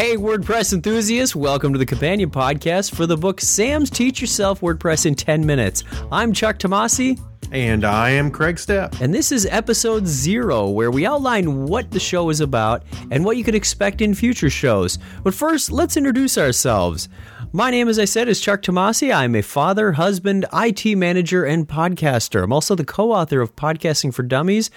Hey, WordPress enthusiasts, welcome to the companion podcast for the book Sams Teach Yourself WordPress in 10 Minutes. I'm Chuck Tomasi. And I am Kreg Steppe. And this is episode zero, where we outline what the show is about and what you could expect in future shows. But first, let's introduce ourselves. My name, as I said, is Chuck Tomasi. I'm a father, husband, IT manager, and podcaster. I'm also the co author of Podcasting for Dummies.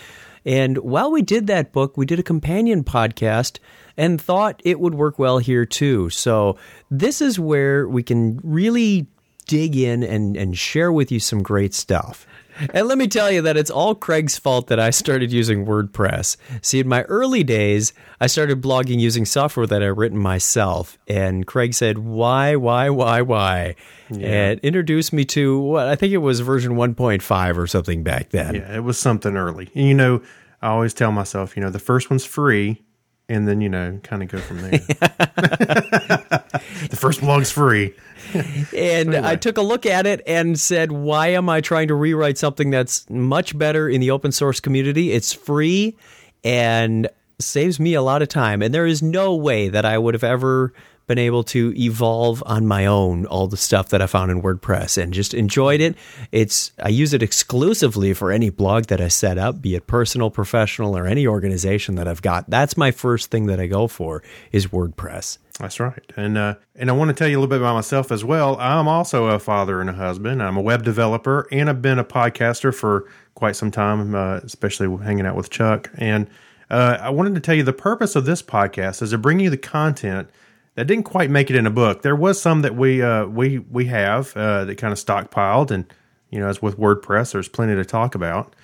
And while we did that book, we did a companion podcast and thought it would work well here too. So this is where we can really dig in and, and share with you some great stuff. And let me tell you that it's all Kreg's fault that I started using WordPress. See, in my early days, I started blogging using software that I'd written myself. And Craig said, Why, why, why, why? Yeah. And introduced me to what I think it was version 1.5 or something back then. Yeah, it was something early. And you know, I always tell myself, you know, the first one's free and then you know kind of go from there. the first blog's free. and anyway. I took a look at it and said, "Why am I trying to rewrite something that's much better in the open source community? It's free and saves me a lot of time, and there is no way that I would have ever." Been able to evolve on my own all the stuff that I found in WordPress and just enjoyed it. It's I use it exclusively for any blog that I set up, be it personal, professional, or any organization that I've got. That's my first thing that I go for is WordPress. That's right, and uh, and I want to tell you a little bit about myself as well. I'm also a father and a husband. I'm a web developer, and I've been a podcaster for quite some time, uh, especially hanging out with Chuck. And uh, I wanted to tell you the purpose of this podcast is to bring you the content that didn't quite make it in a book. There was some that we uh, we we have uh, that kind of stockpiled, and you know, as with WordPress, there's plenty to talk about.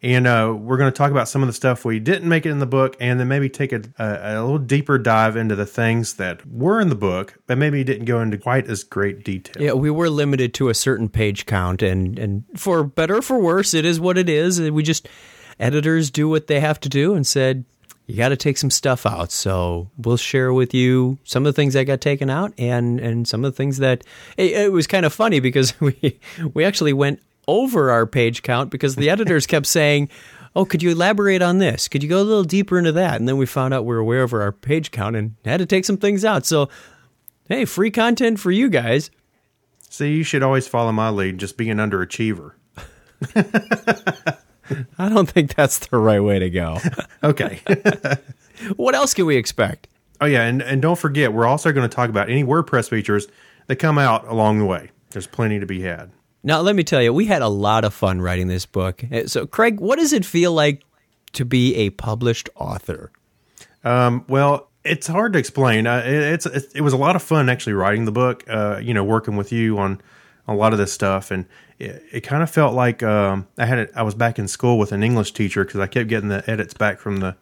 And uh, we're going to talk about some of the stuff we didn't make it in the book, and then maybe take a, a, a, little deeper dive into the things that were in the book, but maybe didn't go into quite as great detail. Yeah, we were limited to a certain page count, and and for better or for worse, it is what it is. We just editors do what they have to do, and said you got to take some stuff out. So we'll share with you some of the things that got taken out and and some of the things that it, it, was kind of funny because we we actually went over our page count because the editors kept saying, "Oh, could you elaborate on this? Could you go a little deeper into that?" And then we found out we were way over our page count and had to take some things out. So, hey, free content for you guys. See, you should always follow my lead. Just be an underachiever. I don't think that's the right way to go. okay. what else can we expect? Oh yeah, and and don't forget, we're also going to talk about any WordPress features that come out along the way. There's plenty to be had. Now, let me tell you, we had a lot of fun writing this book. Uh, so, Kreg, what does it feel like to be a published author? Um, well, it's hard to explain. Uh, it, it's it, was a lot of fun actually writing the book. Uh, you know, working with you on a lot of this stuff, and it, it kind of felt like um, I had it, I was back in school with an English teacher because I kept getting the edits back from the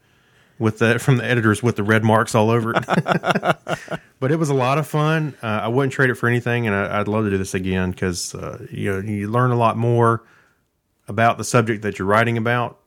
with the from the editors with the red marks all over it. but it was a lot of fun. Uh, I wouldn't trade it for anything, and I, would love to do this again because uh, you know you learn a lot more about the subject that you're writing about.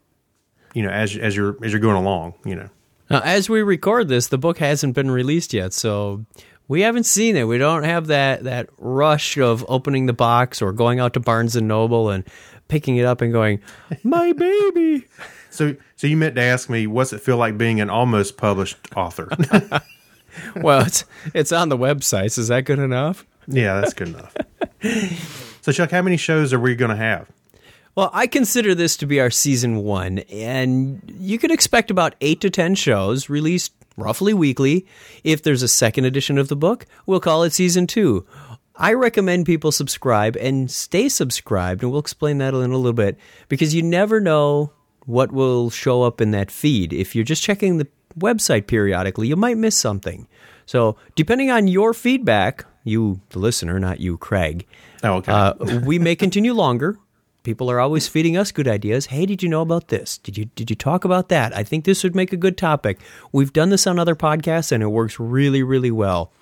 You know, as as you're as you're going along. You know. Now, as we record this, the book hasn't been released yet, so we haven't seen it. We don't have that that rush of opening the box or going out to Barnes and Noble and picking it up and going, "My baby." So, so you meant to ask me, what's it feel like being an almost published author? well, it's it's on the websites. Is that good enough? Yeah, that's good enough. so, Chuck, how many shows are we going to have? Well, I consider this to be our season one, and you can expect about eight to ten shows released roughly weekly. If there's a second edition of the book, we'll call it season two. I recommend people subscribe and stay subscribed, and we'll explain that in a little bit because you never know what will show up in that feed. If you're just checking the website periodically, you might miss something. So, depending on your feedback, you, the listener, not you, Kreg, oh, okay. uh, we may continue longer People are always feeding us good ideas. Hey, did you know about this? Did you did you talk about that? I think this would make a good topic. We've done this on other podcasts and it works really really well.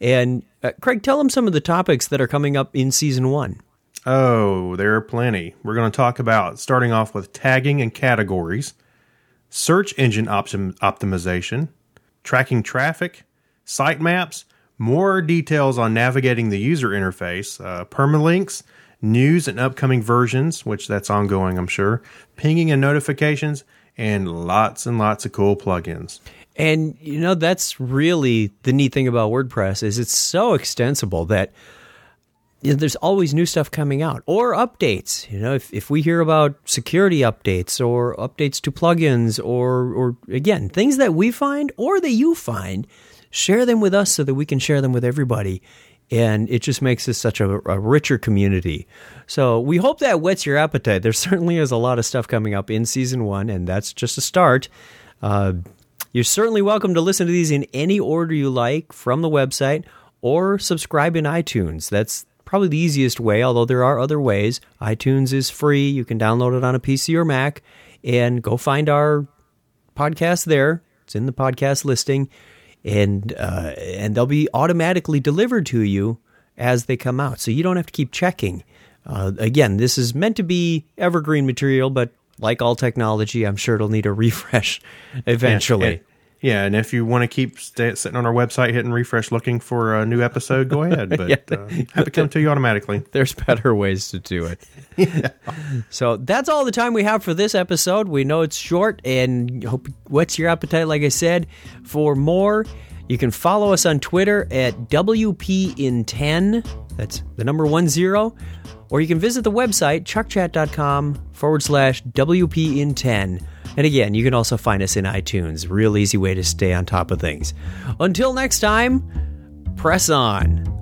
And uh, Kreg, tell them some of the topics that are coming up in season 1. Oh, there are plenty. We're going to talk about starting off with tagging and categories, search engine optim- optimization, tracking traffic, sitemaps, more details on navigating the user interface, uh, permalinks, news and upcoming versions, which that's ongoing, I'm sure, pinging and notifications, and lots and lots of cool plugins. And you know that's really the neat thing about WordPress is it's so extensible that you know, there's always new stuff coming out or updates. You know, if, if we hear about security updates or updates to plugins or or again things that we find or that you find, share them with us so that we can share them with everybody. And it just makes us such a, a richer community. So we hope that whets your appetite. There certainly is a lot of stuff coming up in season one, and that's just a start. Uh, you're certainly welcome to listen to these in any order you like from the website or subscribe in iTunes. That's probably the easiest way, although there are other ways. iTunes is free. You can download it on a PC or Mac and go find our podcast there. It's in the podcast listing and uh, and they'll be automatically delivered to you as they come out. So you don't have to keep checking. Uh, again, this is meant to be evergreen material, but like all technology, I'm sure it'll need a refresh eventually. And, yeah, and if you want to keep stay, sitting on our website hitting refresh looking for a new episode, go ahead. But yeah. uh, have it come to you automatically. There's better ways to do it. yeah. So that's all the time we have for this episode. We know it's short and hope whets your appetite, like I said. For more, you can follow us on Twitter at WP in 10. That's the number one zero. Or you can visit the website, chuckchat.com forward slash WP in 10. And again, you can also find us in iTunes. Real easy way to stay on top of things. Until next time, press on.